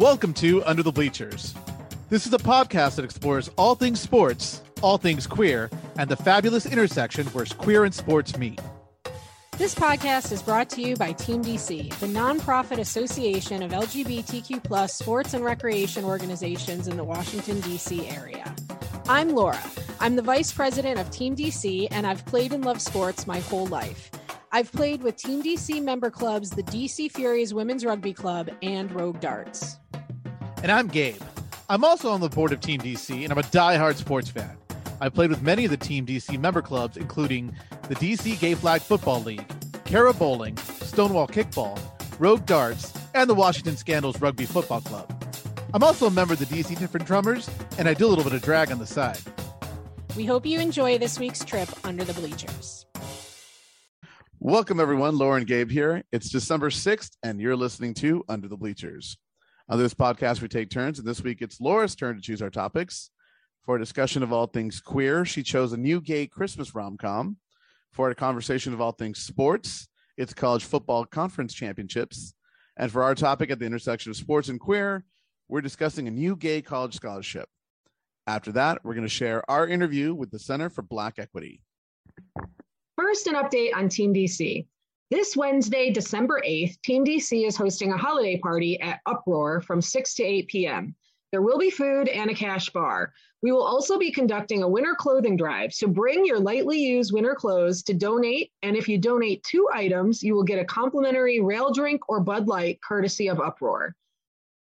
Welcome to Under the Bleachers. This is a podcast that explores all things sports, all things queer, and the fabulous intersection where queer and sports meet. This podcast is brought to you by Team DC, the nonprofit association of LGBTQ plus sports and recreation organizations in the Washington, D.C. area. I'm Laura. I'm the vice president of Team DC, and I've played and loved sports my whole life. I've played with Team DC member clubs, the DC Furies Women's Rugby Club, and Rogue Darts. And I'm Gabe. I'm also on the board of Team DC, and I'm a die-hard sports fan. I've played with many of the Team DC member clubs, including the DC Gay Flag Football League, Cara Bowling, Stonewall Kickball, Rogue Darts, and the Washington Scandals Rugby Football Club. I'm also a member of the DC Different Drummers, and I do a little bit of drag on the side. We hope you enjoy this week's trip under the bleachers. Welcome, everyone. Lauren Gabe here. It's December 6th, and you're listening to Under the Bleachers. On this podcast, we take turns, and this week it's Laura's turn to choose our topics. For a discussion of all things queer, she chose a new gay Christmas rom com. For a conversation of all things sports, it's college football conference championships. And for our topic at the intersection of sports and queer, we're discussing a new gay college scholarship. After that, we're going to share our interview with the Center for Black Equity. First, an update on Team DC. This Wednesday, December 8th, Team DC is hosting a holiday party at Uproar from 6 to 8 p.m. There will be food and a cash bar. We will also be conducting a winter clothing drive, so bring your lightly used winter clothes to donate. And if you donate two items, you will get a complimentary rail drink or Bud Light courtesy of Uproar.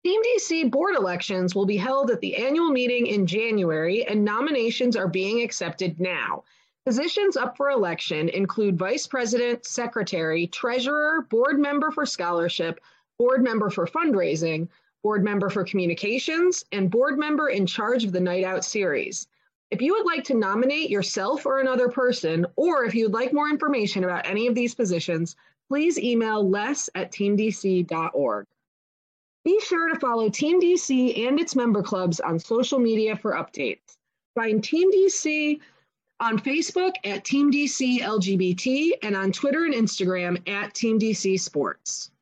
Team DC board elections will be held at the annual meeting in January, and nominations are being accepted now. Positions up for election include vice president, secretary, treasurer, board member for scholarship, board member for fundraising, board member for communications, and board member in charge of the Night Out series. If you would like to nominate yourself or another person, or if you would like more information about any of these positions, please email les at teamdc.org. Be sure to follow Team DC and its member clubs on social media for updates. Find Team DC on Facebook at Team DC LGBT and on Twitter and Instagram at Team DC Sports.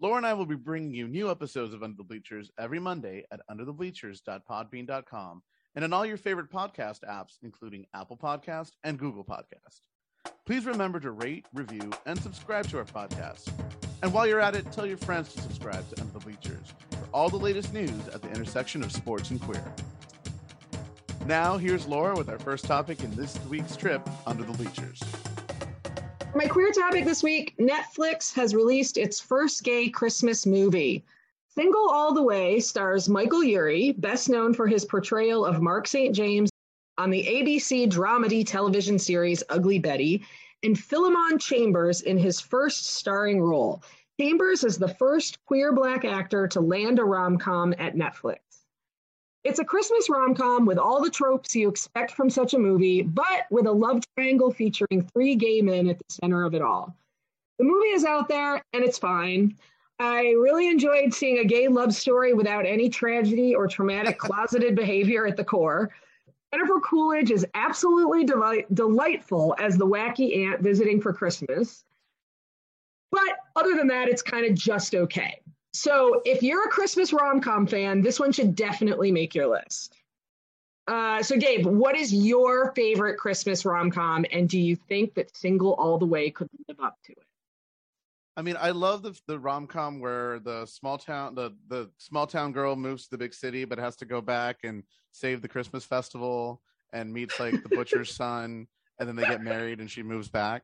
Laura and I will be bringing you new episodes of Under the Bleachers every Monday at underthebleachers.podbean.com and on all your favorite podcast apps, including Apple Podcast and Google Podcast. Please remember to rate, review, and subscribe to our podcast. And while you're at it, tell your friends to subscribe to Under the Bleachers for all the latest news at the intersection of sports and queer. Now, here's Laura with our first topic in this week's trip under the bleachers. My queer topic this week Netflix has released its first gay Christmas movie. Single All the Way stars Michael Urie, best known for his portrayal of Marc St. James on the ABC dramedy television series Ugly Betty, and Philemon Chambers in his first starring role. Chambers is the first queer black actor to land a rom com at Netflix. It's a Christmas rom com with all the tropes you expect from such a movie, but with a love triangle featuring three gay men at the center of it all. The movie is out there and it's fine. I really enjoyed seeing a gay love story without any tragedy or traumatic closeted behavior at the core. Jennifer Coolidge is absolutely delight- delightful as the wacky aunt visiting for Christmas. But other than that, it's kind of just okay. So if you're a Christmas rom com fan, this one should definitely make your list. Uh, so, Gabe, what is your favorite Christmas rom com, and do you think that Single All the Way could live up to it? I mean, I love the the rom com where the small town the the small town girl moves to the big city, but has to go back and save the Christmas festival and meets like the butcher's son, and then they get married and she moves back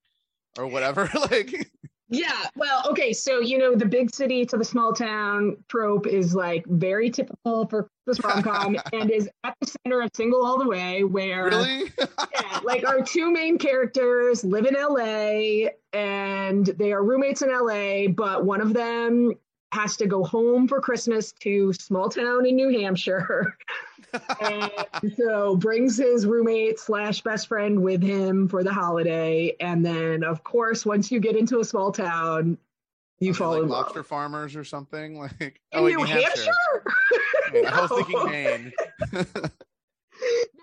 or whatever. like yeah, well, okay, so you know the big city to the small town trope is like very typical for this rom com and is at the center of Single All the Way, where really, yeah, like our two main characters live in LA and they are roommates in LA, but one of them has to go home for Christmas to small town in New Hampshire. and so brings his roommate slash best friend with him for the holiday. And then of course, once you get into a small town, you Are fall like in lobster love. farmers or something like In oh, New Hampshire? Yeah, I was thinking Maine.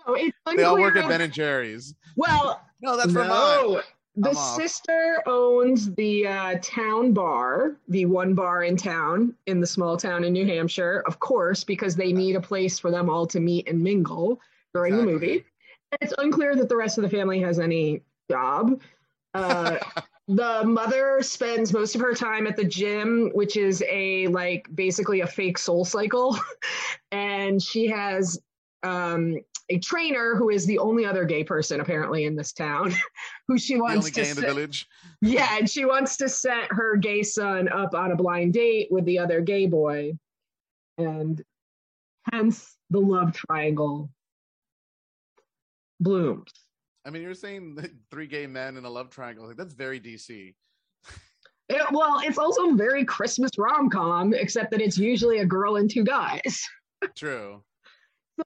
No, it's they all work at Ben and Jerry's. Well, No, that's no. Vermont. The I'm off. sister owns the uh, town bar, the one bar in town in the small town in New Hampshire, of course, because they need a place for them all to meet and mingle during the Exactly. movie. It's unclear that the rest of the family has any job. Uh, the mother spends most of her time at the gym, which is a like basically a fake SoulCycle, and she has um, a trainer who is the only other gay person apparently in this town, who she The wants only to gay in the set- village. yeah, and she wants to set her gay son up on a blind date with the other gay boy, and hence the love triangle blooms. I mean, you're saying three gay men in a love triangle. Like that's very DC. It- well, it's also very Christmas rom com, except that it's usually a girl and two guys. True.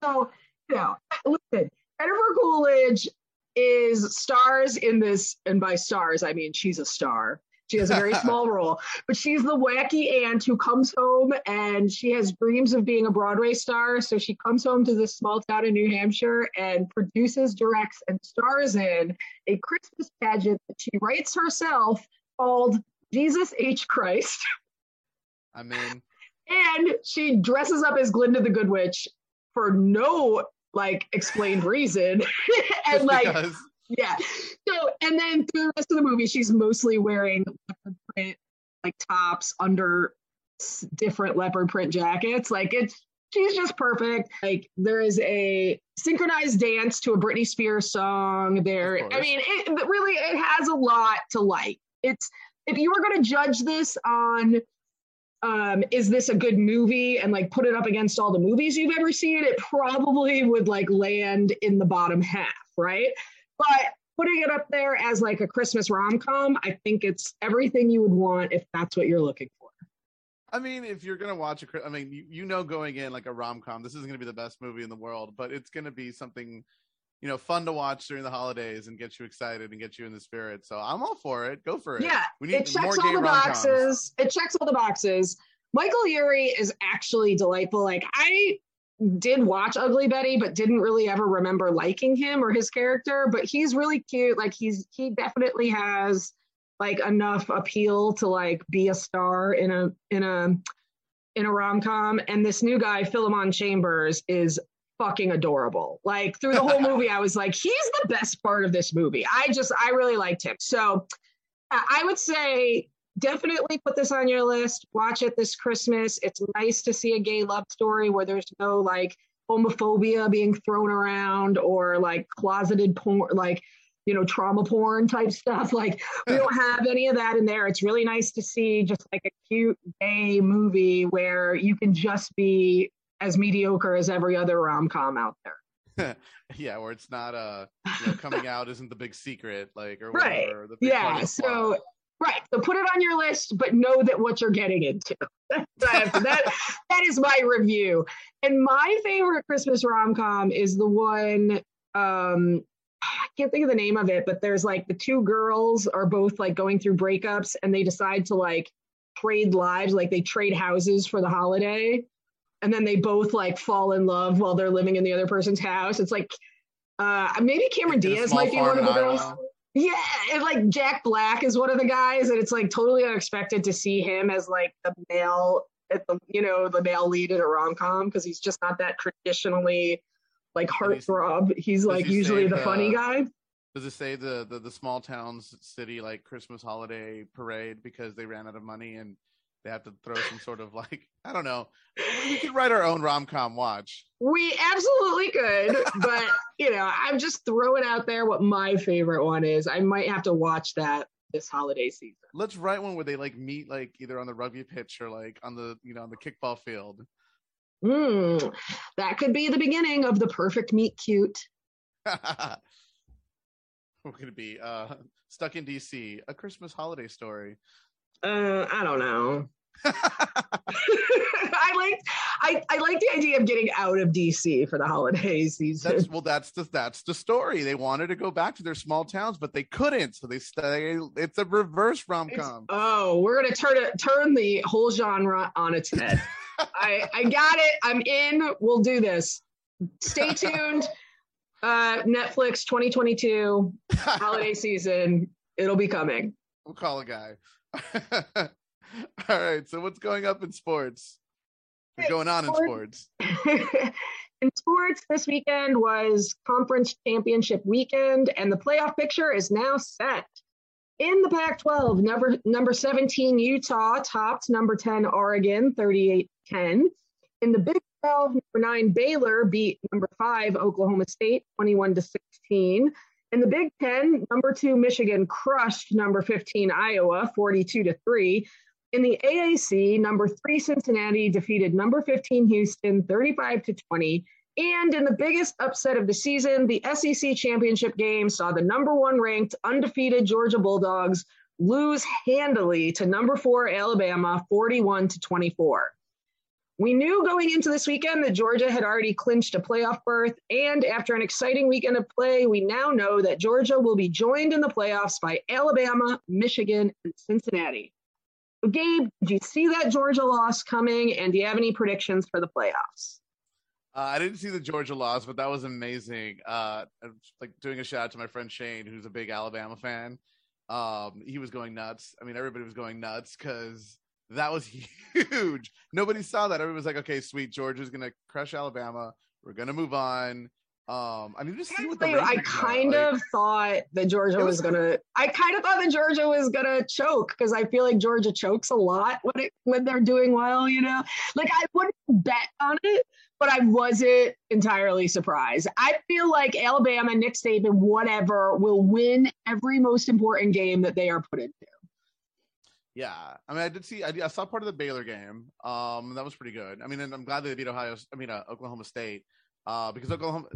So, you know, listen, Jennifer Coolidge is stars in this, and by stars, I mean she's a star. She has a very small role, but she's the wacky aunt who comes home and she has dreams of being a Broadway star. So she comes home to this small town in New Hampshire and produces, directs, and stars in a Christmas pageant that she writes herself called Jesus H. Christ. I mean, And she dresses up as Glinda the Good Witch for no like explained reason. and like because. yeah. So and then through the rest of the movie, she's mostly wearing leopard print like tops under different leopard print jackets. Like it's she's just perfect. Like there is a synchronized dance to a Britney Spears song. There, I mean, it really it has a lot to like. It's if you were going to judge this on um is this a good movie? And like put it up against all the movies you've ever seen it probably would like land in the bottom half right? But putting it up there as like a christmas rom-com i think it's everything you would want if that's what you're looking for. I mean, if you're gonna watch a, I mean, you, you know, going in like a rom com, this isn't gonna be the best movie in the world, but it's gonna be something, you know, fun to watch during the holidays and get you excited and get you in the spirit. So I'm all for it. Go for it. yeah we need it more checks all gay the rom-coms. boxes it checks all the boxes michael Urie is actually delightful like i did watch ugly betty but didn't really ever remember liking him or his character but he's really cute like he's he definitely has like enough appeal to like be a star in a in a in a rom-com and this new guy philemon chambers is fucking adorable like through the whole movie i was like he's the best part of this movie i just i really liked him so I would say definitely put this on your list. Watch it this Christmas. It's nice to see a gay love story where there's no like homophobia being thrown around or like closeted porn, like, you know, trauma porn type stuff. Like, we don't have any of that in there. It's really nice to see just like a cute gay movie where you can just be as mediocre as every other rom com out there. yeah, where it's not uh you know, coming out isn't the big secret, like or Right. whatever. or The big Yeah. So, plot. right. So put it on your list, but know that what you're getting into. that, that, that is my review. And my favorite Christmas rom com is the one. Um, I can't think of the name of it, but there's like the two girls are both like going through breakups and they decide to like trade lives, like they trade houses for the holiday. And then they both like fall in love while they're living in the other person's house. It's like uh maybe Cameron Diaz might be one of the girls. Yeah, and like Jack Black is one of the guys, and it's like totally unexpected to see him as like the male at the you know the male lead in a rom com because he's just not that traditionally like he's- heartthrob. He's like he usually save, the funny uh, guy. Does it say the, the the small towns city like Christmas holiday parade because they ran out of money and they have to throw some sort of like I don't know. We, could write our own rom com watch. We absolutely could, but you know, I'm just throwing out there what my favorite one is. I might have to watch that this holiday season. Let's write one where they like meet like either on the rugby pitch or like on the you know on the kickball field. Mm, that could be the beginning of the perfect meet cute. could it be? Uh, stuck in DC, a Christmas holiday story. Uh, I don't know. I like I, I like the idea of getting out of DC for the holiday season. That's well, that's the that's the story. They wanted to go back to their small towns, but they couldn't, so they stay. It's a reverse rom com. oh, we're gonna turn it turn the whole genre on its head. I I got it. I'm in. We'll do this. Stay tuned. Uh, Netflix 2022 holiday season. It'll be coming. We'll call a guy. All right. So what's going up in sports? What's going on in sports? in sports, this weekend was conference championship weekend, and the playoff picture is now set. In the Pac 12, number, number 17, Utah topped number 10, Oregon, 38 10. In the Big 12, number 9, Baylor beat number 5, Oklahoma State, 21 to 16. In the Big 10, number 2, Michigan crushed number 15, Iowa, 42 to 3. In the AAC, number 3, Cincinnati defeated number 15, Houston, 35 to 20. And in the biggest upset of the season, the SEC championship game saw the number one ranked undefeated Georgia Bulldogs lose handily to number four Alabama 41 to 24. We knew going into this weekend that Georgia had already clinched a playoff berth, and after an exciting weekend of play, we now know that Georgia will be joined in the playoffs by Alabama, Michigan, and Cincinnati. Gabe, did you see that Georgia loss coming, and do you have any predictions for the playoffs? Uh, I didn't see the Georgia loss, but that was amazing. Uh, like doing a shout out to my friend Shane, who's a big Alabama fan. Um, he was going nuts. I mean, everybody was going nuts because that was huge. Nobody saw that. Everybody was like, "Okay, sweet, Georgia's gonna crush Alabama. We're gonna move on." Um, I mean, just see what the I kind of like, thought that Georgia was, was, gonna. I kind of thought that Georgia was gonna choke because I feel like Georgia chokes a lot when it when they're doing well. You know, like I wouldn't bet on it, but I wasn't entirely surprised. I feel like Alabama, Nick Saban, whatever, will win every most important game that they are put into. Yeah, I mean, I did see, I, I saw part of the Baylor game. Um, that was pretty good. I mean, and I'm glad they beat Ohio. I mean, uh, Oklahoma State, uh, because Oklahoma,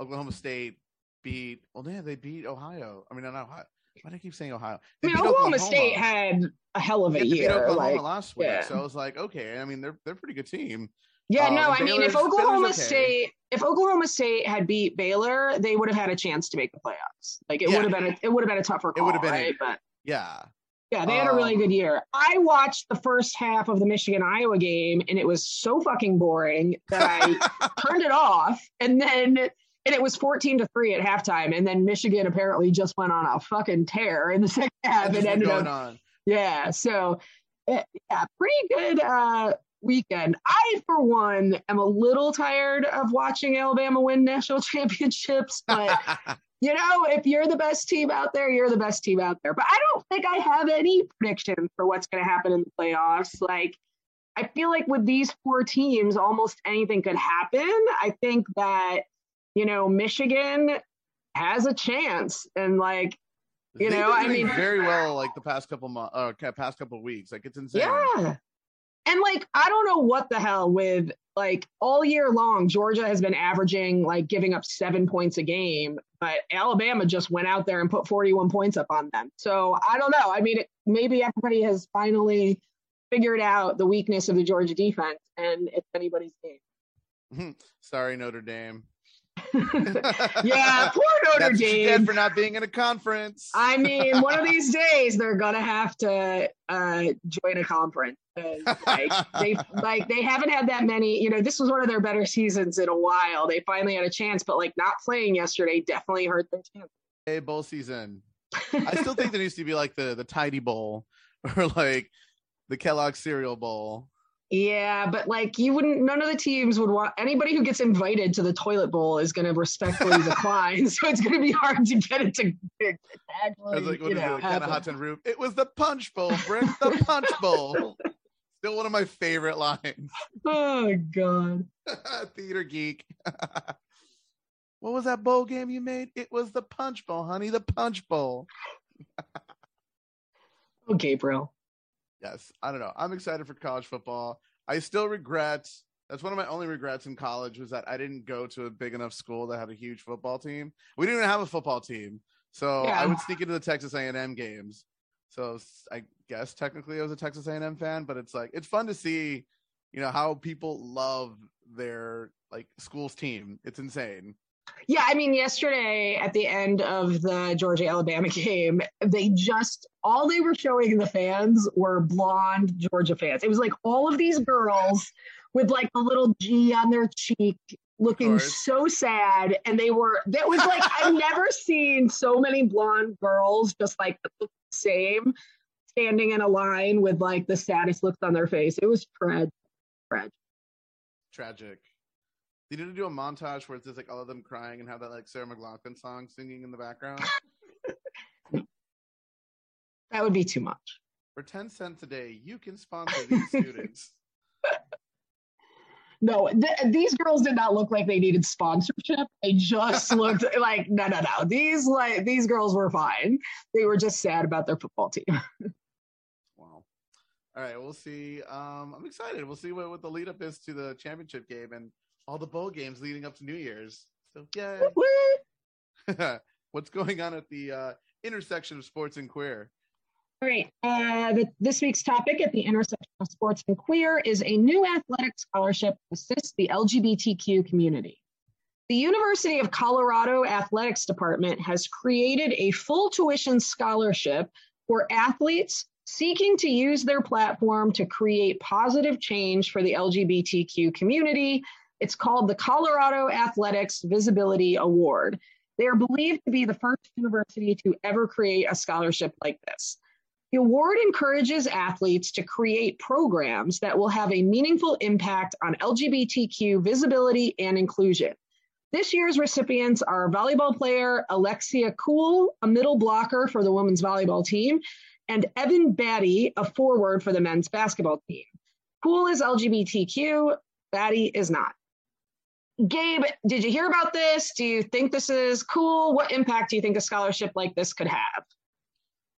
Oklahoma State beat. Well, yeah, they beat Ohio. I mean, not Ohio. Why do I keep saying Ohio? They I mean, Oklahoma, Oklahoma, State had a hell of a year. Oklahoma like, last week, yeah. so I was like, okay. I mean, they're they're a pretty good team. Yeah, um, no, I mean, if Oklahoma okay. State if Oklahoma State had beat Baylor, they would have had a chance to make the playoffs. Like it yeah. would have been a, it would have been a tougher call, it would have been right? But yeah. Yeah, they had a really um, good year. I watched the first half of the Michigan Iowa game and it was so fucking boring that I turned it off and then and it was 14 to 3 at halftime and then Michigan apparently just went on a fucking tear in the second half and ended up on. Yeah, so eh, yeah, pretty good uh weekend. I, for one, am a little tired of watching Alabama win national championships, but you know, if you're the best team out there, you're the best team out there. But I don't think I have any prediction for what's going to happen in the playoffs. Like, I feel like with these four teams, almost anything could happen. I think that, you know, Michigan has a chance. And like, you They've know, I mean, very well like the past couple months, uh, past couple weeks. Like, it's insane. Yeah. And like, I don't know what the hell with like all year long, Georgia has been averaging like giving up seven points a game, but Alabama just went out there and put 41 points up on them. So I don't know. I mean, it, maybe everybody has finally figured out the weakness of the Georgia defense, and it's anybody's game. Sorry, Notre Dame. yeah, poor Notre That's Dame for not being in a conference. I mean, one of these days they're gonna have to uh, join a conference. Like they like they haven't had that many. You know, this was one of their better seasons in a while. They finally had a chance, but like not playing yesterday definitely hurt their chance. Hey, bowl season. I still think there needs to be like the the tidy bowl or like the Kellogg cereal bowl yeah, but like you wouldn't. None of the teams would want anybody who gets invited to the toilet bowl is going to respectfully decline. So it's going to be hard to get it to, to actually. I was like, what you know, it? Cat on a Hot Tin Roof. It was the punch bowl, Brick. The punch bowl. Still one of my favorite lines. Oh God. Theater geek. what was that bowl game you made? It was the punch bowl, honey. The punch bowl. oh, Gabriel yes, I don't know. I'm excited for college football. I still regret. That's one of my only regrets in college was that I didn't go to a big enough school that had a huge football team. We didn't even have a football team, so yeah. I would sneak into the Texas A&M games. So I guess technically I was a Texas A&M fan, but it's like it's fun to see, you know, how people love their like school's team. It's insane. Yeah, I mean, yesterday at the end of the Georgia Alabama game, they just all they were showing the fans were blonde Georgia fans. It was like all of these girls with like a little G on their cheek, looking so sad. And they were, that was like, I've never seen so many blonde girls just like the same standing in a line with like the saddest looks on their face. It was tragic. Tragic. Tragic. They need to do a montage where it's just like all of them crying and have that like Sarah McLachlan song singing in the background. that would be too much. For 10 cents a day, you can sponsor these students. No, th- these girls did not look like they needed sponsorship. They just looked like no, no, no. These like these girls were fine. They were just sad about their football team. wow. All right, we'll see. Um, I'm excited. We'll see what, what the lead up is to the championship game and all the bowl games leading up to New Year's. So yay! What's going on at the uh, intersection of sports and queer? All right. Uh, the, this week's topic at the intersection of sports and queer is a new athletic scholarship to assist the LGBTQ community. The University of Colorado Athletics Department has created a full tuition scholarship for athletes seeking to use their platform to create positive change for the LGBTQ community. It's called the Colorado Athletics Visibility Award. They are believed to be the first university to ever create a scholarship like this. The award encourages athletes to create programs that will have a meaningful impact on LGBTQ visibility and inclusion. This year's recipients are volleyball player Alexia Cool, a middle blocker for the women's volleyball team, and Evan Battey, a forward for the men's basketball team. Cool is LGBTQ, Battey is not. Gabe, did you hear about this? Do you think this is cool? What impact do you think a scholarship like this could have?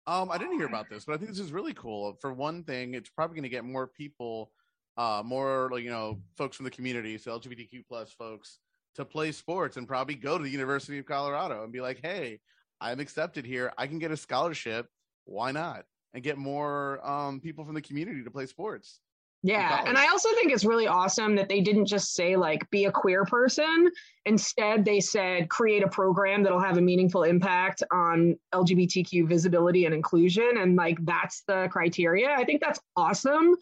Um, I didn't hear about this, but I think this is really cool. For one thing, it's probably going to get more people, uh, more like you know, folks from the community, so LGBTQ plus folks, to play sports and probably go to the University of Colorado and be like, "Hey, I'm accepted here. I can get a scholarship. Why not?" And get more um, people from the community to play sports. Yeah. And I also think it's really awesome that they didn't just say, like, be a queer person. Instead, they said, create a program that'll have a meaningful impact on LGBTQ visibility and inclusion. And, like, that's the criteria. I think that's awesome.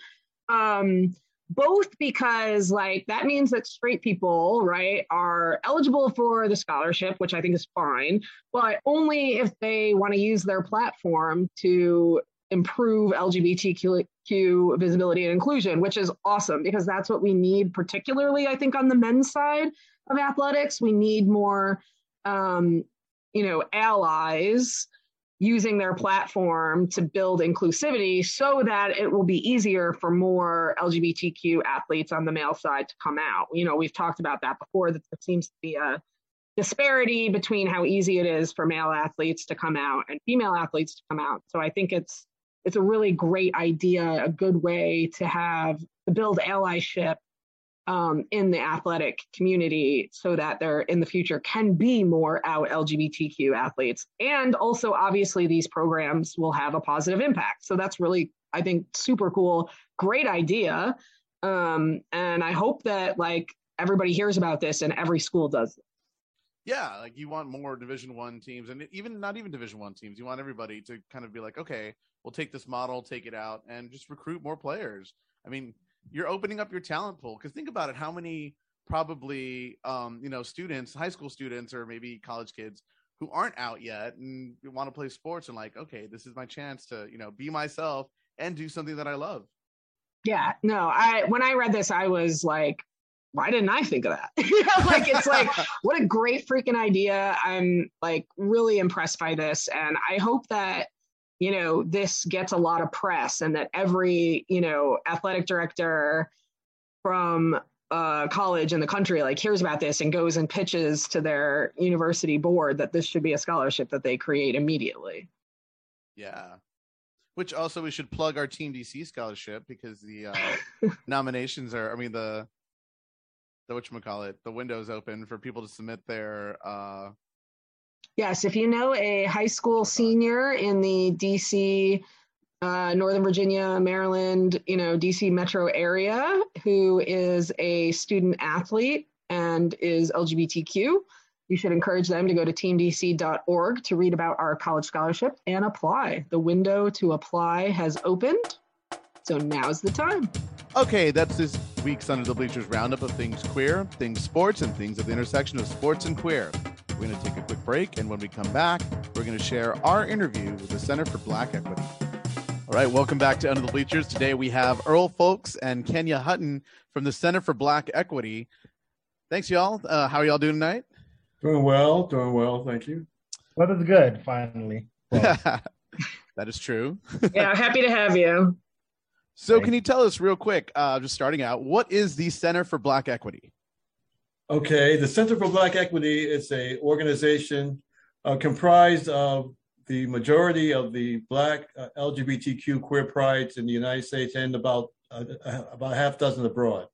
Um, both because, like, that means that straight people, right, are eligible for the scholarship, which I think is fine, but only if they want to use their platform to improve LGBTQ visibility and inclusion, which is awesome because that's what we need, particularly, I think, on the men's side of athletics. We need more, um, you know, allies using their platform to build inclusivity so that it will be easier for more LGBTQ athletes on the male side to come out. You know, we've talked about that before, that there seems to be a disparity between how easy it is for male athletes to come out and female athletes to come out. So I think it's it's a really great idea, a good way to have to build allyship um, in the athletic community so that there in the future can be more out LGBTQ athletes. And also, obviously, these programs will have a positive impact. So that's really, I think, super cool. Great idea. Um, and I hope that like everybody hears about this and every school does it yeah like you want more division one teams and even not even division one teams you want everybody to kind of be like okay we'll take this model take it out and just recruit more players. I mean you're opening up your talent pool because think about it how many probably um, you know students high school students or maybe college kids who aren't out yet and want to play sports and like okay this is my chance to you know be myself and do something that i love. Yeah no i when i read this i was like why didn't I think of that? you know, like it's like what a great freaking idea. I'm like really impressed by this and I hope that you know this gets a lot of press and that every, you know, athletic director from uh, college in the country like hears about this and goes and pitches to their university board that this should be a scholarship that they create immediately. Yeah. Which also we should plug our Team DC scholarship because the uh, nominations are I mean the the which call it the windows open for people to submit their uh yes if you know a high school senior in the dc uh, northern virginia maryland you know dc metro area who is a student athlete and is lgbtq you should encourage them to go to teamdc.org to read about our college scholarship and apply. The window to apply has opened So now's the time. Okay, that's this week's Under the Bleachers roundup of things queer, things sports, and things at the intersection of sports and queer. We're going to take a quick break, and when we come back, we're going to share our interview with the Center for Black Equity. All right, welcome back to Under the Bleachers. Today we have Earl Fowlkes and Kenya Hutton from the Center for Black Equity. Thanks, y'all. Uh, how are y'all doing tonight? Doing well, doing well. Thank you. Weather's good, finally. Well, that is true. Yeah, happy to have you. So, can you tell us real quick, uh, just starting out, what is the Center for Black Equity? Okay, the Center for Black Equity is a organization uh, comprised of the majority of the Black uh, LGBTQ queer prides in the United States and about uh, about half dozen abroad.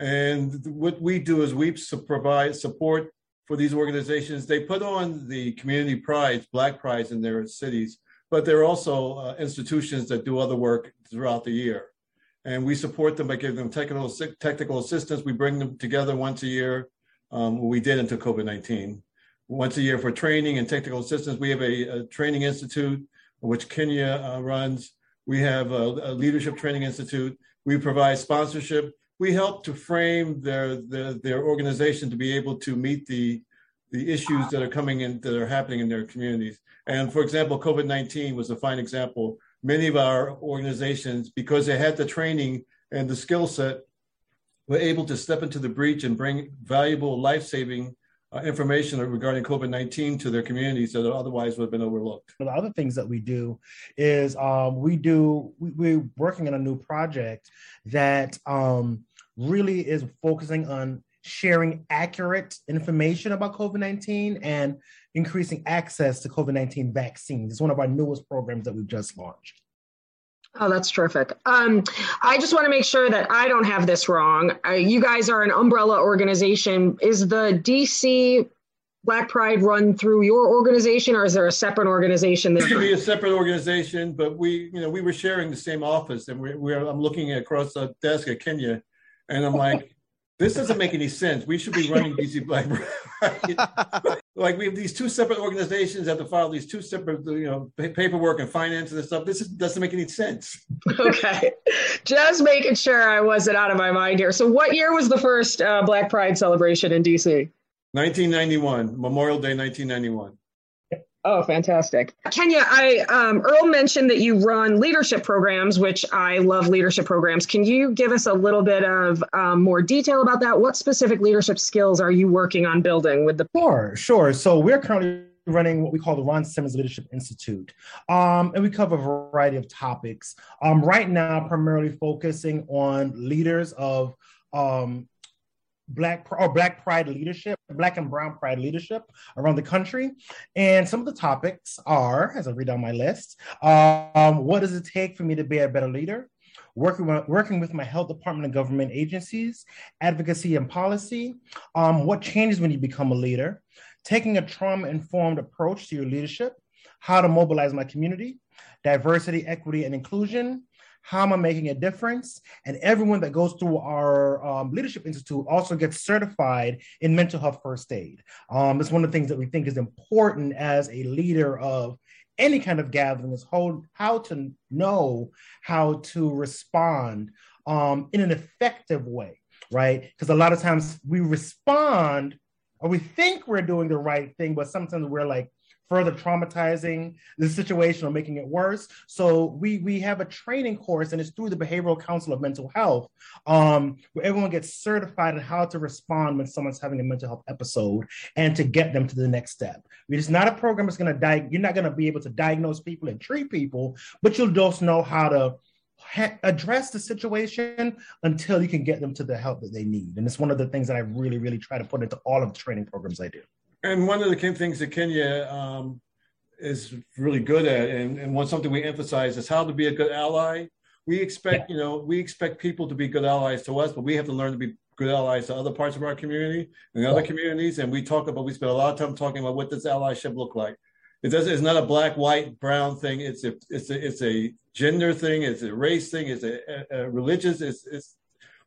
And what we do is we provide support for these organizations. They put on the community prides, Black prides in their cities, but they're also uh, institutions that do other work throughout the year. And we support them by giving them technical technical assistance. We bring them together once a year. Um, we did until COVID 19. Once a year for training and technical assistance. We have a, a training institute, which Kenya uh, runs. We have a, a leadership training institute. We provide sponsorship we help to frame their, their, their organization to be able to meet the the issues that are coming in that are happening in their communities. And for example, COVID 19 was a fine example. Many of our organizations, because they had the training and the skill set, were able to step into the breach and bring valuable life saving uh, information regarding COVID 19 to their communities that otherwise would have been overlooked. The other things that we do is um, we do, we, are working on a new project that um, really is focusing on sharing accurate information about COVID 19 and increasing access to COVID 19 vaccines. It's one of our newest programs that we've just launched. Oh, that's terrific. Um, I just want to make sure that I don't have this wrong. Uh, you guys are an umbrella organization. Is the DC Black Pride run through your organization, or is there a separate organization? There should be a separate organization, but we, you know, we were sharing the same office, and we, we're. I'm looking across the desk at Kenya, and I'm like, this doesn't make any sense. We should be running DC Black Pride. like we have these two separate organizations that have to file these two separate, you know, paperwork and finances and stuff. This is, doesn't make any sense. okay, just making sure I wasn't out of my mind here. So, what year was the first uh, Black Pride celebration in DC? 1991, Memorial Day, 1991. Oh, fantastic. Kenya, I um, Earl mentioned that you run leadership programs, which I love leadership programs. Can you give us a little bit of um, more detail about that? What specific leadership skills are you working on building with the? Sure, sure. So we're currently running what we call the Ron Simmons Leadership Institute. Um, and we cover a variety of topics. Um, right now, primarily focusing on leaders of um, black or black pride leadership black and brown pride leadership around the country. And some of the topics are as i read down my list um, what does it take for me to be a better leader? Working with, working with my health department and government agencies advocacy and policy. Um, what changes when you become a leader? Taking a trauma informed approach to your leadership. How to mobilize my community. Diversity equity and inclusion how am I making a difference? And everyone that goes through our um, Leadership Institute also gets certified in mental health first aid. Um, it's one of the things that we think is important as a leader of any kind of gathering is how, to know how to respond um, in an effective way, right? Because a lot of times we respond or we think we're doing the right thing, but sometimes we're like further traumatizing the situation or making it worse. So we we have a training course, and it's through the Behavioral Council of Mental Health, um, where everyone gets certified on how to respond when someone's having a mental health episode, and to get them to the next step. It's not a program that's going to die. You're not going to be able to diagnose people and treat people, but you'll just know how to address the situation until you can get them to the help that they need. And it's one of the things that I really, really try to put into all of the training programs I do. And one of the things that Kenya um, is really good at, and, and one something we emphasize is how to be a good ally. We expect, yeah. you know, we expect people to be good allies to us, but we have to learn to be good allies to other parts of our community and other communities. And we talk about, we spend a lot of time talking about what does allyship look like. It does. It's not a black, white, brown thing. It's a, it's a, it's a gender thing. It's a race thing. It's a, a, religious. It's, it's.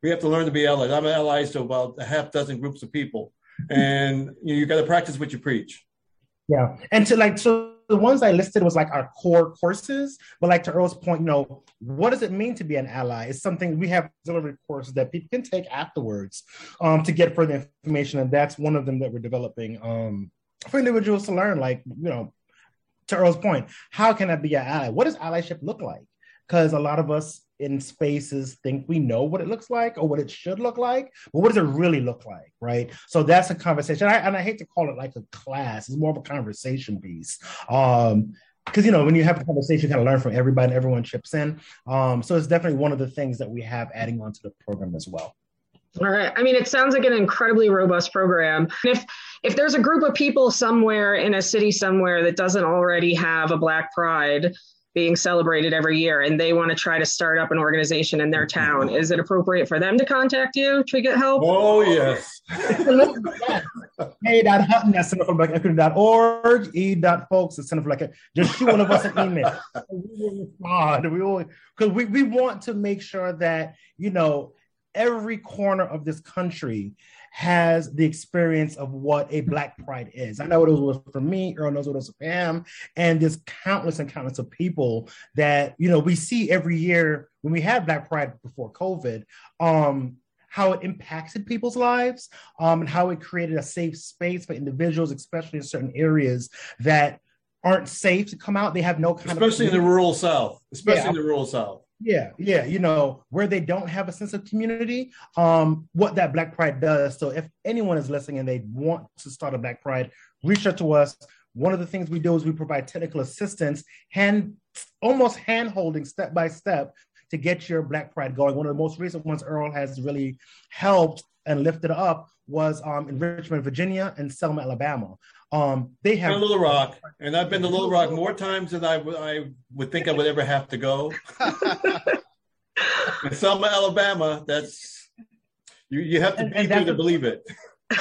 We have to learn to be allies. I'm allies to about a half dozen groups of people and you, know, you got to practice what you preach. Yeah, and to like so the ones I listed was like our core courses, but like to Earl's point, you know, what does it mean to be an ally? It's something we have delivery courses that people can take afterwards um, to get further information, and that's one of them that we're developing um, for individuals to learn. Like, you know, to Earl's point, how can I be an ally? What does allyship look like? Because a lot of us in spaces think we know what it looks like or what it should look like, but what does it really look like, right? So that's a conversation. I, and I hate to call it like a class; it's more of a conversation piece. Um, because you know when you have a conversation, you kind of learn from everybody, and everyone chips in. Um, so it's definitely one of the things that we have adding on to the program as well. All right. I mean, it sounds like an incredibly robust program. If if there's a group of people somewhere in a city somewhere that doesn't already have a Black Pride, being celebrated every year and they want to try to start up an organization in their town. Is it appropriate for them to contact you to get help? Oh yes. Hey dot hutton at centerforblack.org e dot folks at center for black just shoot one of us an email. We will respond we will because we, we want to make sure that you know every corner of this country has the experience of what a Black Pride is. I know what it was for me, Earl knows what it was for him, and there's countless and countless of people that you know we see every year when we had Black Pride before COVID. Um, how it impacted people's lives um, and how it created a safe space for individuals, especially in certain areas that aren't safe to come out. They have no kind especially of in the rural South, especially yeah. in the rural South. Yeah, yeah, you know, where they don't have a sense of community, um, what that Black Pride does. So if anyone is listening and they want to start a Black Pride, reach out to us. One of the things we do is we provide technical assistance, hand almost hand holding step by step to get your Black Pride going. One of the most recent ones Earl has really helped and lifted up was um, in Richmond, Virginia, and Selma, Alabama. Um, they have Little Rock, and I've been to Little Rock more times than I, w- I would think I would ever have to go. in Selma, Alabama, that's you. You have to and, be and there to believe it.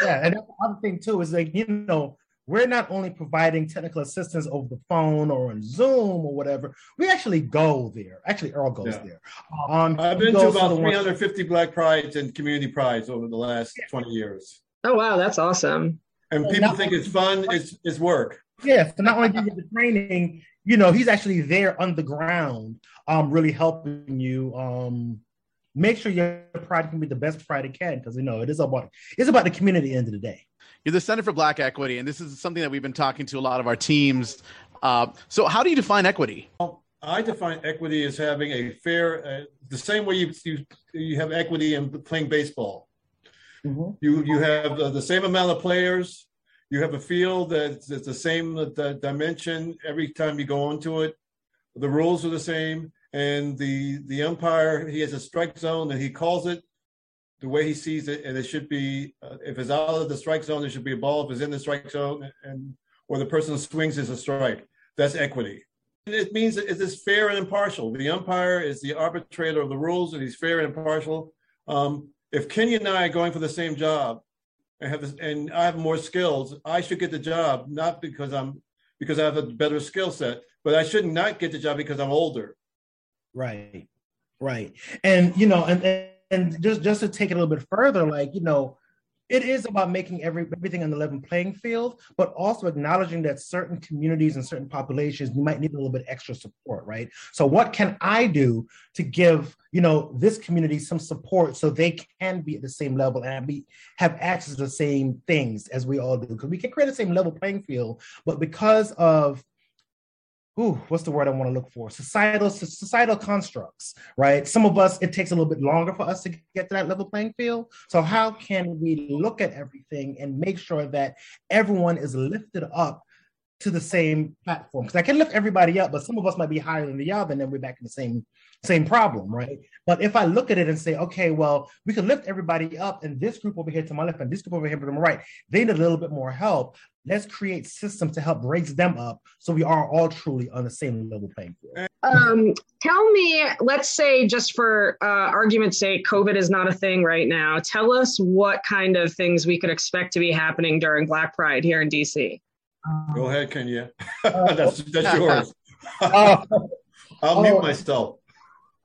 Yeah, and the other thing too is like you know we're not only providing technical assistance over the phone or on Zoom or whatever, we actually go there. Actually, Earl goes yeah. there. Um, I've been to about 350 one. Black Prides and community prides over the last yeah. 20 years. Oh, wow. That's awesome. And people think it's fun, it's, it's work. Yeah. So not only do you get the training, you know, he's actually there on the ground, um, really helping you um, make sure your pride can be the best pride it can because you know it is about it's about the community at the end of the day you're the Center for Black Equity, and this is something that we've been talking to a lot of our teams. Uh, so, how do you define equity? Well, I define equity as having a fair, uh, the same way you, you you have equity in playing baseball. Mm-hmm. You you have the, the, same amount of players. You have a field that's, that's the same the dimension every time you go into it. The rules are the same, and the the umpire he has a strike zone and he calls it the way he sees it, and it should be uh, if it's out of the strike zone, there should be a ball. If it's in the strike zone, and or the person swings is a strike. That's equity. It means it is fair and impartial. The umpire is the arbitrator of the rules, and he's fair and impartial. Um, if Kenya and I are going for the same job, and have this, and I have more skills, I should get the job not because I'm because I have a better skill set, but I should not get the job because I'm older. Right, right, and you know, and and just just to take it a little bit further, like you know, it is about making every everything on the level playing field, but also acknowledging that certain communities and certain populations you might need a little bit extra support, right? So what can I do to give you know this community some support so they can be at the same level and be have access to the same things as we all do? Because we can create the same level playing field, but because of ooh, what's the word I want to look for? Societal societal constructs, right? Some of us, it takes a little bit longer for us to get to that level playing field. So how can we look at everything and make sure that everyone is lifted up to the same platform? Because I can lift everybody up, but some of us might be higher than the other, and then we're back in the same same problem, right? But if I look at it and say, okay, well, we can lift everybody up, and this group over here to my left and this group over here to my right, they need a little bit more help. Let's create systems to help raise them up so we are all truly on the same level playing field. Um, tell me, let's say, just for uh, argument's sake, COVID is not a thing right now. Tell us what kind of things we could expect to be happening during Black Pride here in DC. Go ahead, Kenya. that's, that's yours. Uh, I'll mute myself.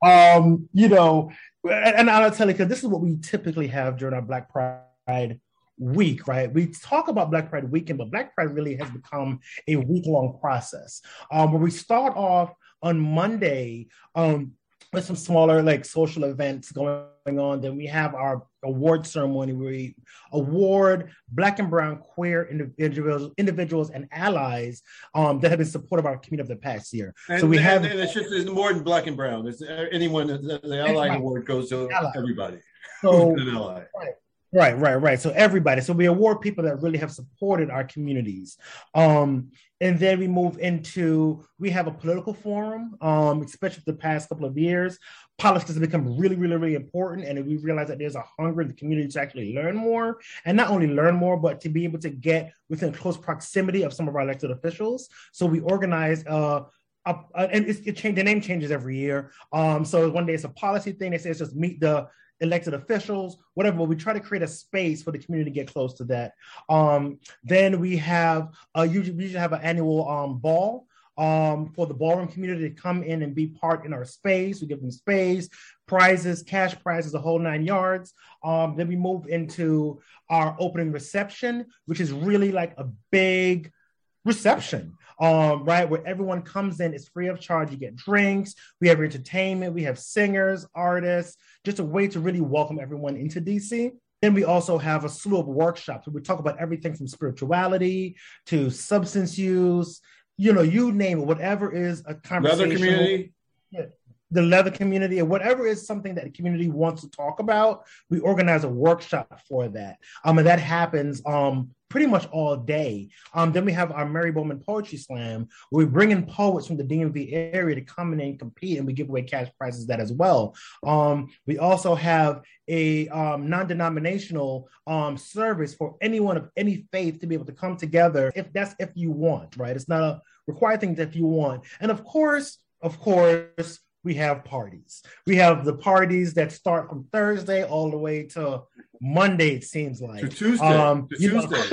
Um, you know, and, and I'll tell you because this is what we typically have during our Black Pride week, right? We talk about Black Pride weekend, but Black Pride really has become a week long process um, where we start off on Monday um, with some smaller like social events going on. Then we have our award ceremony where we award Black and Brown queer individuals, individuals and allies um, that have been supportive of our community of the past year. And, so we and, have, and it's just it's more than Black and Brown. It's anyone. The, the ally award goes to ally. everybody. So, right. Right, right, right. So everybody. So we award people that really have supported our communities. Um, and then we move into we have a political forum, um, especially the past couple of years. Politics has become really, really, really important, and we realize that there's a hunger in the community to actually learn more, and not only learn more, but to be able to get within close proximity of some of our elected officials. So we organize. Uh, uh, and it change, the name changes every year. Um, so one day it's a policy thing. They say it's just meet the elected officials, whatever. But we try to create a space for the community to get close to that. Um, then we have uh, usually we usually have an annual um, ball um, for the ballroom community to come in and be part in our space. We give them space, prizes, cash prizes, a whole nine yards. Um, then we move into our opening reception, which is really like a big reception um, right? Where everyone comes in, it's free of charge. You get drinks, we have entertainment, we have singers, artists, just a way to really welcome everyone into DC. Then we also have a slew of workshops where we talk about everything from spirituality to substance use, you know, you name it, whatever is a conversation. Leather community. The leather community, or whatever is something that the community wants to talk about, we organize a workshop for that. Um, and that happens um pretty much all day. Um, then we have our Mary Bowman Poetry Slam, where we bring in poets from the DMV area to come in and compete, and we give away cash prizes that as well. Um, we also have a um, non-denominational um, service for anyone of any faith to be able to come together, if that's if you want, right? It's not a required thing if you want, and of course, of course, we have parties. We have the parties that start from Thursday all the way to Monday. It seems like to Tuesday. Um, to Tuesday.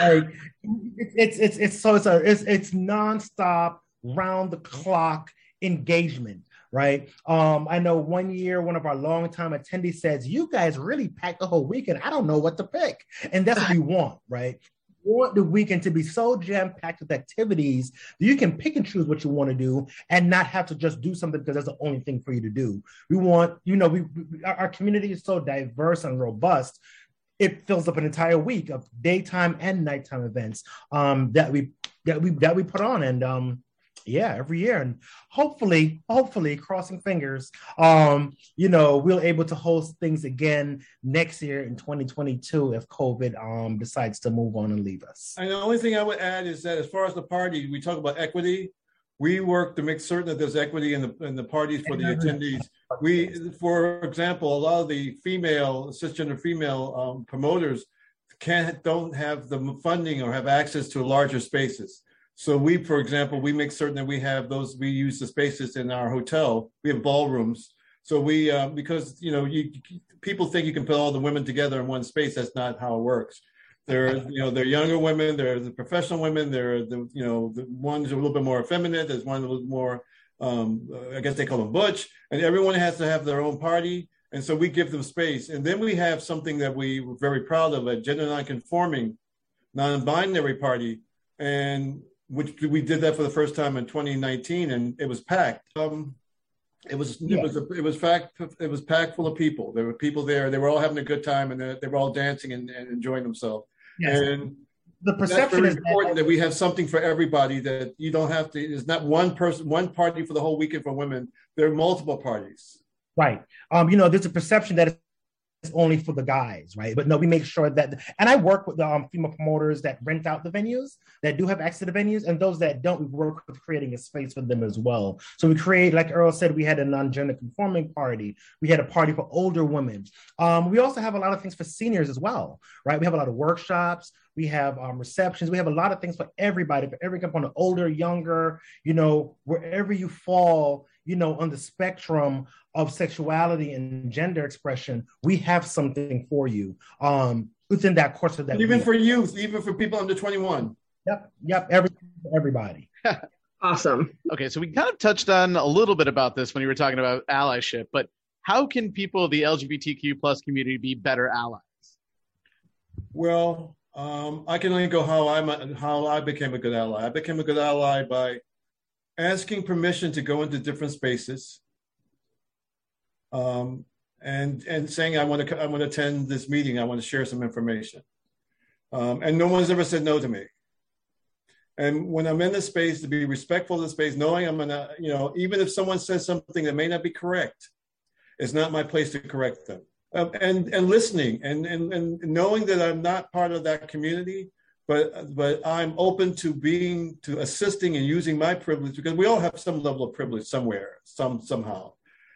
like, it's it's it's so it's a it's it's nonstop, round the clock engagement right? Um, I know one year one of our longtime attendees says, "You guys really packed the whole weekend. I don't know what to pick," and that's what we want, right? Want the weekend to be so jam packed with activities that you can pick and choose what you want to do and not have to just do something because that's the only thing for you to do. We want, you know, we, we our community is so diverse and robust. It fills up an entire week of daytime and nighttime events um, that we that we that we put on, and um, yeah every year. And hopefully hopefully crossing fingers um you know we'll able to host things again next year in 2022 if covid um decides to move on and leave us. And the only thing i would add is that as far as the party we talk about equity. We work to make certain that there's equity in the in the parties for the attendees. We for example a lot of the female cisgender female um, promoters can't don't have the funding or have access to larger spaces so we, for example, we make certain that we have those. We use the spaces in our hotel. We have ballrooms. So we, uh, because you know, you people think you can put all the women together in one space. That's not how it works. They're, you know, they're younger women. They're the professional women. They're the, you know, the ones a little bit more effeminate. There's one a little more, um, I guess they call them butch. And everyone has to have their own party. And so we give them space. And then we have something that we were very proud of, a gender non-conforming, non-binary party. And which we did that for the first time in 2019, and it was packed. Um, it was yeah. it was a, it was fact it was packed full of people. There were people there. They were all having a good time, and they, were all dancing and, and enjoying themselves. Yes. And the perception is important that, that we have something for everybody. That you don't have to. It's not one person, one party for the whole weekend for women. There are multiple parties. Right. Um, you know, there's a perception that only for the guys, right? But no, we make sure that, and I work with the um, female promoters that rent out the venues that do have access to the venues, and those that don't, we work with creating a space for them as well. So we create, like Earl said, we had a non-gender conforming party. We had a party for older women. Um, we also have a lot of things for seniors as well, right? We have a lot of workshops. We have um, receptions. We have a lot of things for everybody, for every component, older, younger, you know, wherever you fall you know, on the spectrum of sexuality and gender expression, we have something for you um, within that course of that. Even for youth, even for people under 21. Yep, yep, every, everybody. awesome. Okay, so we kind of touched on a little bit about this when you were talking about allyship, but how can people, the LGBTQ plus community, be better allies? Well, um, I can only go how I'm how I became a good ally. I became a good ally by asking permission to go into different spaces, um, and and saying I want to I want to attend this meeting. I want to share some information, um, and no one's ever said no to me. And when I'm in the space, to be respectful of the space, knowing I'm gonna, you know, even if someone says something that may not be correct, it's not my place to correct them um, and and listening and, and and knowing that I'm not part of that community, but but I'm open to being to assisting and using my privilege because we all have some level of privilege somewhere, some somehow,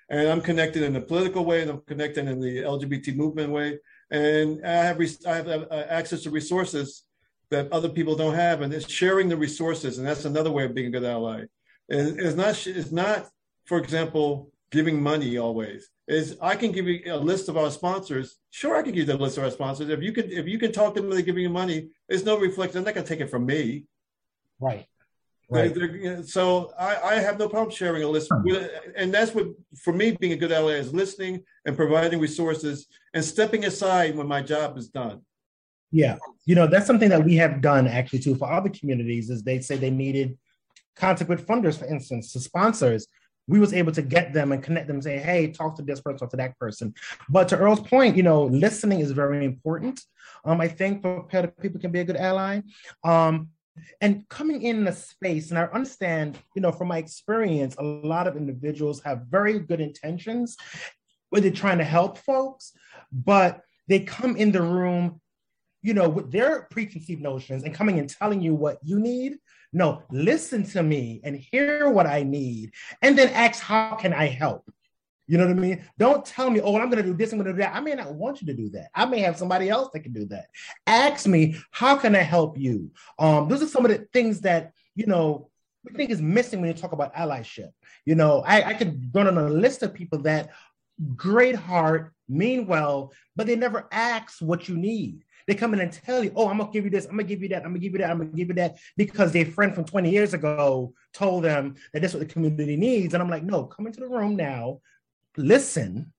and I'm connected in the political way and I'm connected in the LGBT movement way, and I have I have uh, access to resources that other people don't have, and it's sharing the resources, and that's another way of being a good ally. And it's not it's not, for example, giving money always is I can give you a list of our sponsors. Sure, I can give you the list of our sponsors. If you can, if you can talk to them, they're giving you money. There's no reflection. They're not going to take it from me. Right. Right. They're, they're, so I, I, have no problem sharing a list, hmm. and that's what for me being a good ally is listening and providing resources and stepping aside when my job is done. Yeah, you know that's something that we have done actually too for other communities. Is they say they needed with funders, for instance, to sponsors we was able to get them and connect them and say, hey, talk to this person, talk to that person. But to Earl's point, you know, listening is very important. Um, I think for people can be a good ally. Um, and coming in the space, and I understand, you know, from my experience, a lot of individuals have very good intentions when they're trying to help folks, but they come in the room, you know, with their preconceived notions and coming and telling you what you need no, listen to me and hear what I need, and then ask, how can I help? You know what I mean? Don't tell me, oh, I'm going to do this, I'm going to do that. I may not want you to do that. I may have somebody else that can do that. Ask me, how can I help you? Um, those are some of the things that, you know, we think is missing when you talk about allyship. You know, I, I could run on a list of people that great heart, mean well, but they never ask what you need. They come in and tell you, oh, I'm gonna give you this, I'm gonna give you that, I'm gonna give you that, I'm gonna give you that, because their friend from 20 years ago told them that that's what the community needs. And I'm like, no, come into the room now, listen,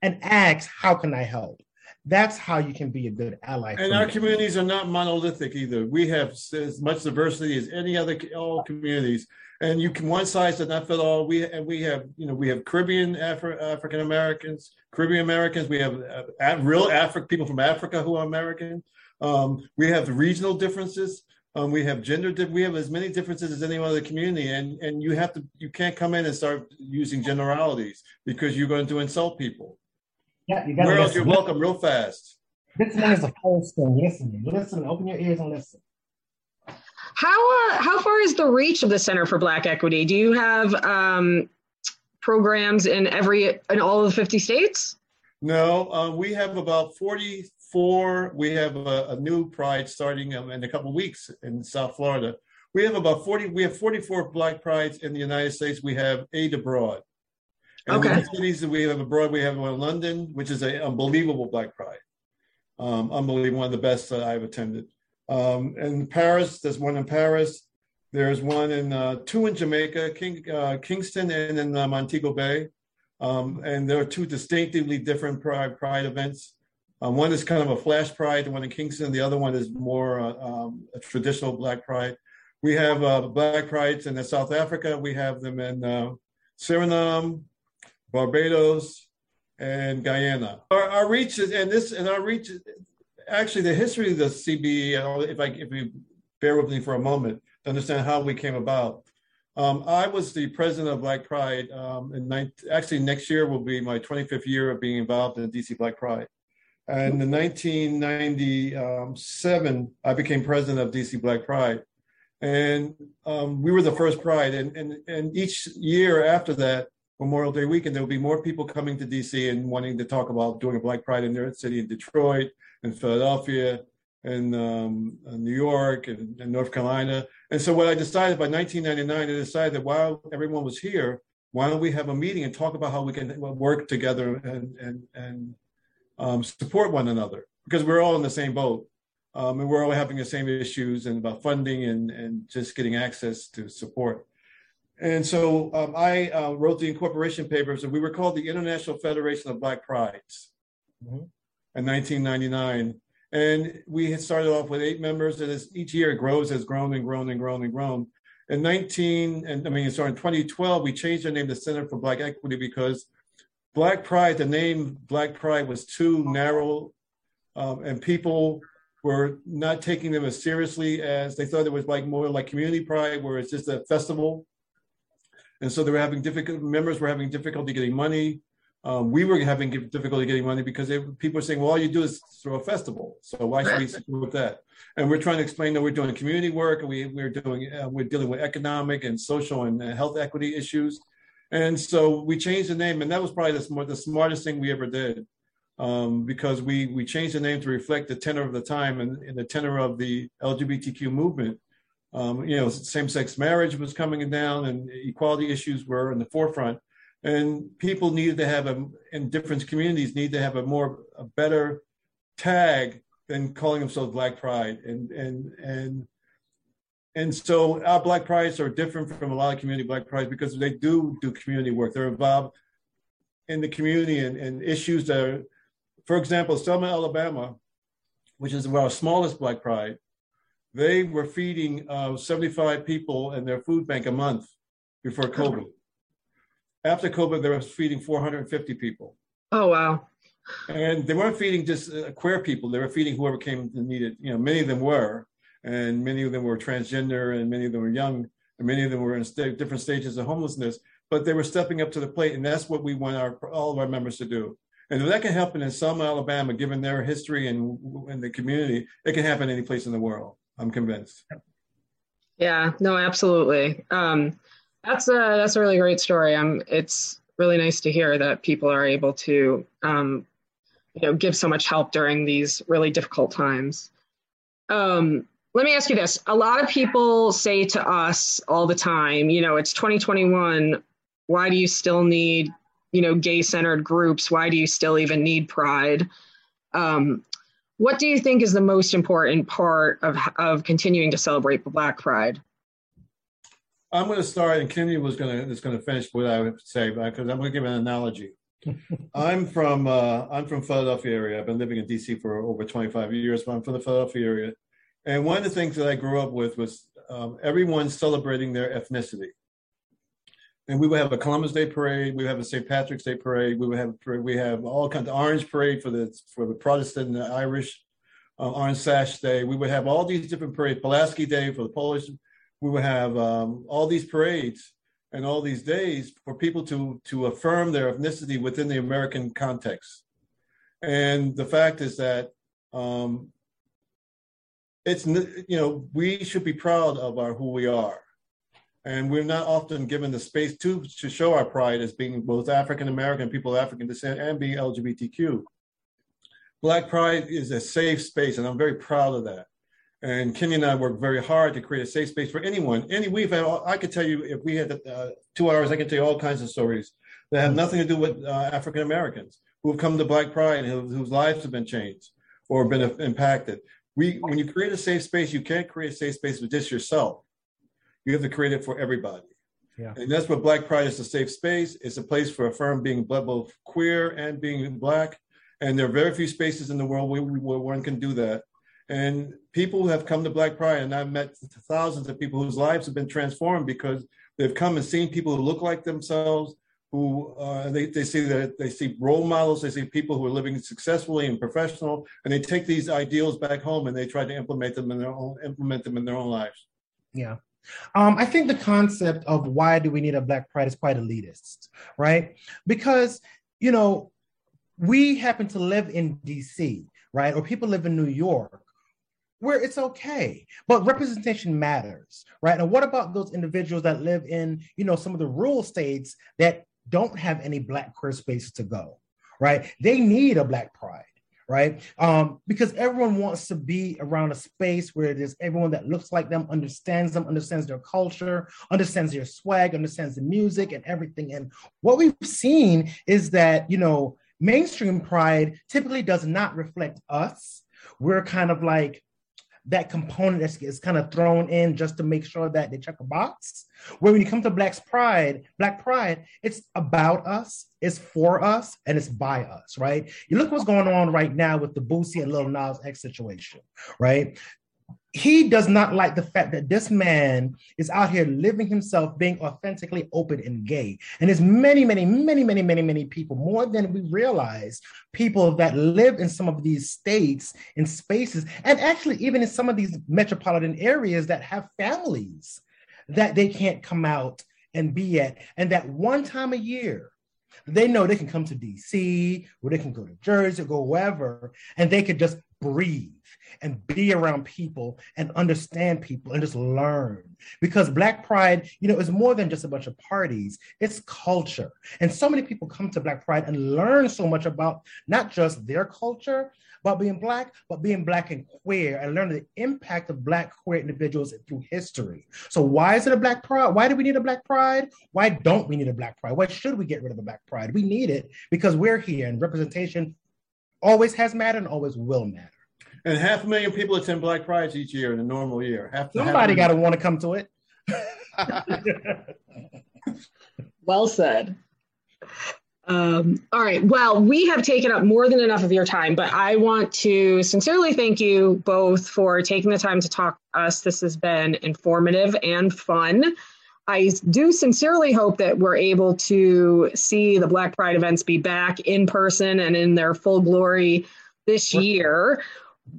and ask, how can I help? That's how you can be a good ally. And our communities are not monolithic either. We have as much diversity as any other all communities and you can one size does not fit all. We and we have you know we have Caribbean Afri- African Americans, Caribbean Americans. We have uh, real African people from Africa who are American. Um, we have regional differences. Um, we have gender. Di- we have as many differences as any other community, and and you have to you can't come in and start using generalities because you're going to insult people. Yeah, you got. Where else you're welcome real fast. Listening is the first thing. Listen, listen, open your ears and listen. How uh, how far is the reach of the Center for Black Equity? Do you have um, programs in every in all of the fifty states? No, uh, we have about forty four. We have a, a, new Pride starting um, in a couple of weeks in South Florida. We have about forty. We have forty four Black Prides in the United States. We have eight abroad. And okay. the cities that we have abroad, we have one in London, which is an unbelievable Black Pride. Um, unbelievable, one of the best that I've attended. Um, in Paris, there's one in Paris. There's one in uh, two in Jamaica, King, uh, Kingston, and in uh, Montego Bay. Um, and there are two distinctively different pride, pride events. Uh, one is kind of a flash pride, the one in Kingston. The other one is more uh, um, a traditional Black Pride. We have uh, Black Prides in South Africa. We have them in Suriname, Barbados, and Guyana. Our, our reach is, and this, and our reach actually the history of the CBE, if I if you bear with me for a moment to understand how we came about. Um, I was the president of Black Pride. Um, in actually, next year will be my 25th year of being involved in DC Black Pride. And in 1997, I became president of DC Black Pride. And um, we were the first Pride. And, and, and each year after that, Memorial Day weekend, there will be more people coming to DC and wanting to talk about doing a Black Pride in their city in Detroit, in Philadelphia, in um, New York, and, and, North Carolina. And so, what I decided by 1999, I decided that while everyone was here, why don't we have a meeting and talk about how we can work together and and and um, support one another because we're all in the same boat. Um, and we're all having the same issues and about funding and, and just getting access to support. And so um, I uh, wrote the incorporation papers, and we were called the International Federation of Black Prides. Mm-hmm in 1999. And we had started off with eight members, and as each year it grows, has grown and grown and grown and grown. In 19, and I mean, sorry, in 2012, we changed the name to Center for Black Equity because Black Pride, the name Black Pride was too narrow, um, and people were not taking them as seriously as they thought it was like more like community pride, where it's just a festival. And so they were having difficult members were having difficulty getting money. Um, we were having difficulty getting money because they, people were saying, well, all you do is throw a festival. So why should we support that? And we're trying to explain that we're doing community work and we, we're doing, uh, we're dealing with economic and social and uh, health equity issues. And so we changed the name and that was probably the, smart, the smartest thing we ever did um, because we, we changed the name to reflect the tenor of the time and, and the tenor of the LGBTQ movement. Um, you know, same-sex marriage was coming down and equality issues were in the forefront. And people needed to have a in different communities need to have a more a better tag than calling themselves black pride. And and and and so our black prides are different from a lot of community black prides because they do do community work. They're involved in the community and, and issues that are for example selma alabama which is our smallest black pride they were feeding uh, 75 people in their food bank a month before covid after COVID, they were feeding 450 people. Oh, wow. And they weren't feeding just uh, queer people. They were feeding whoever came and needed. You know, many of them were, and many of them were transgender, and many of them were young, and many of them were in st- different stages of homelessness. But they were stepping up to the plate, and that's what we want our all of our members to do. And if that can happen in Selma, Alabama, given their history and in the community, it can happen any place in the world. I'm convinced. Yeah, no, absolutely. Um, that's a that's a really great story. Um, it's really nice to hear that people are able to, um, you know, give so much help during these really difficult times. Um, let me ask you this: A lot of people say to us all the time, you know, it's 2021. Why do you still need, you know, gay-centered groups? Why do you still even need Pride? Um, what do you think is the most important part of of continuing to celebrate Black Pride? I'm going to start, and Kenny was going to is going to finish what I would say, because I'm going to give an analogy. I'm from uh, I'm from Philadelphia area. I've been living in DC for over 25 years, but I'm from the Philadelphia area. And one of the things that I grew up with was um, everyone celebrating their ethnicity. And we would have a Columbus Day parade. We would have a St. Patrick's Day parade. We would have we have all kinds of Orange parade for the for the Protestant and the Irish, uh, Orange Sash Day. We would have all these different parades. Pulaski Day for the Polish we would have um, all these parades and all these days for people to to affirm their ethnicity within the American context. And the fact is that um, it's you know we should be proud of our who we are, and we're not often given the space to to show our pride as being both African American, people of African descent, and being LGBTQ. Black Pride is a safe space, and I'm very proud of that. And Kenny and I work very hard to create a safe space for anyone. Any we've had, I could tell you if we had uh, two hours, I can tell you all kinds of stories that have nothing to do with uh, African Americans who have come to Black Pride and who, whose lives have been changed or been impacted. We, when you create a safe space, you can't create a safe space with just yourself. You have to create it for everybody. Yeah. And that's what Black Pride is a safe space. It's a place for affirm being both queer and being Black. And there are very few spaces in the world where, where one can do that. And people who have come to Black Pride, and I've met thousands of people whose lives have been transformed because they've come and seen people who look like themselves, who uh, they, they see that they see role models, they see people who are living successfully and professional, and they take these ideals back home and they try to implement them in their own implement them in their own lives. Yeah. Um, I think the concept of why do we need a Black Pride is quite elitist, right? Because, you know, we happen to live in DC, right? Or people live in New York where it's okay but representation matters right and what about those individuals that live in you know some of the rural states that don't have any black queer spaces to go right they need a black pride right? Um, because everyone wants to be around a space where there's everyone that looks like them understands them understands their culture understands their swag understands the music and everything. And what we've seen is that you know mainstream pride typically does not reflect us. We're kind of like that component that is kind of thrown in just to make sure that they check a box. Where when you come to Black's Pride, Black Pride, it's about us, it's for us, and it's by us, right? You look what's going on right now with the Boosie and Lil Nas X situation, right? He does not like the fact that this man is out here living himself, being authentically open and gay. And there's many, many, many, many, many, many people, more than we realize, people that live in some of these states, and spaces, and actually even in some of these metropolitan areas that have families that they can't come out and be at. And that one time a year, they know they can come to DC or they can go to Jersey or go wherever, and they could just breathe and be around people and understand people and just learn. Because Black Pride, you know, is more than just a bunch of parties, it's culture. And so many people come to Black Pride and learn so much about not just their culture, about being Black, but being Black and queer and learn the impact of Black queer individuals through history. So, why is it a Black Pride? Why do we need a Black Pride? Why don't we need a Black Pride? Why should we get rid of a Black Pride? We need it because we're here and representation always has mattered and always will matter. And half a million people attend Black Prides each year in a normal year. Half, Somebody got to want to come to it. well said. Um, all right. Well, we have taken up more than enough of your time, but I want to sincerely thank you both for taking the time to talk to us. This has been informative and fun. I do sincerely hope that we're able to see the Black Pride events be back in person and in their full glory this year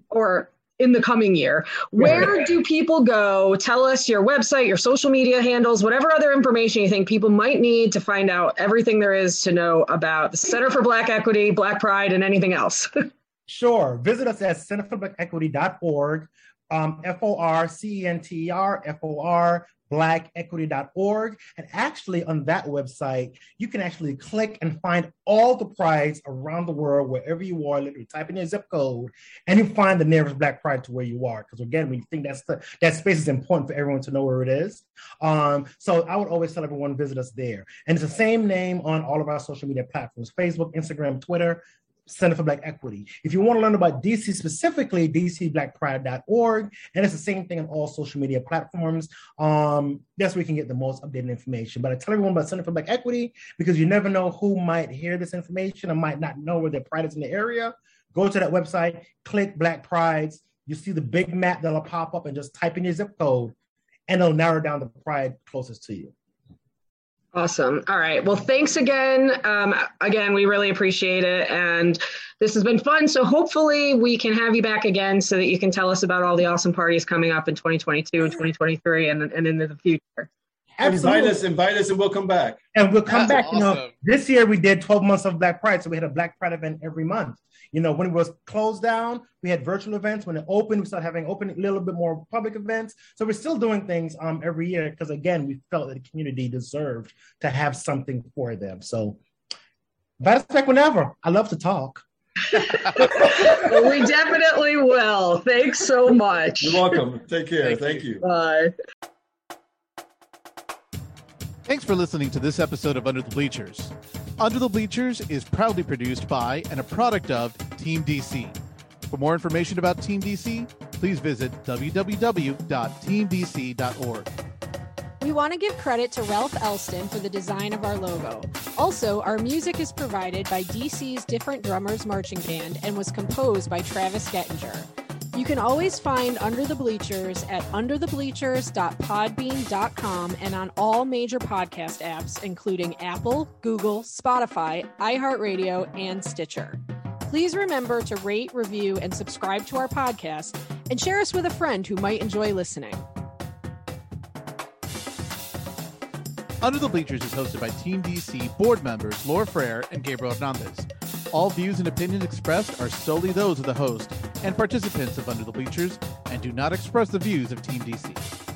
or in the coming year. Where do people go? Tell us your website, your social media handles, whatever other information you think people might need to find out everything there is to know about the Center for Black Equity, Black Pride, and anything else. sure. Visit us at centerforblackequity.org. Um, F O R C E N T E R F O R blackequity.org. And actually, on that website, you can actually click and find all the prides around the world, wherever you are. Literally type in your zip code, and you find the nearest Black Pride to where you are. Because again, we think that's the, that space is important for everyone to know where it is. Um, so I would always tell everyone visit us there. And it's the same name on all of our social media platforms: Facebook, Instagram, Twitter. Center for Black Equity. If you want to learn about DC specifically, dcblackpride.org. And it's the same thing on all social media platforms. Um, that's where you can get the most updated information. But I tell everyone about Center for Black Equity because you never know who might hear this information and might not know where their pride is in the area. Go to that website, click Black Prides. You see the big map that'll pop up and just type in your zip code and it'll narrow down the pride closest to you. Awesome. All right. Well, thanks again. Um, again, we really appreciate it. And this has been fun. So hopefully we can have you back again so that you can tell us about all the awesome parties coming up in 2022 and 2023 and, and into the future. Absolutely. Invite us, invite us, and we'll come back. And we'll come That's back. Awesome. You know, this year we did 12 months of Black Pride, so we had a Black Pride event every month. You know, when it was closed down, we had virtual events. When it opened, we started having open a little bit more public events. So we're still doing things um, every year because again, we felt that the community deserved to have something for them. So invite us back whenever. I love to talk. well, we definitely will. Thanks so much. You're welcome. Take care. Thank, Thank you. you. Bye. Thanks for listening to this episode of Under the Bleachers. Under the Bleachers is proudly produced by and a product of Team DC. For more information about Team DC, please visit www.teamdc.org. We want to give credit to Ralph Elston for the design of our logo. Also, our music is provided by DC's Different Drummers Marching Band and was composed by Travis Gettinger. You can always find Under the Bleachers at underthebleachers.podbean.com and on all major podcast apps, including Apple, Google, Spotify, iHeartRadio, and Stitcher. Please remember to rate, review, and subscribe to our podcast and share us with a friend who might enjoy listening. Under the Bleachers is hosted by Team DC board members Laura Frere and Gabriel Hernandez. All views and opinions expressed are solely those of the host and participants of Under the Bleachers and do not express the views of Team DC.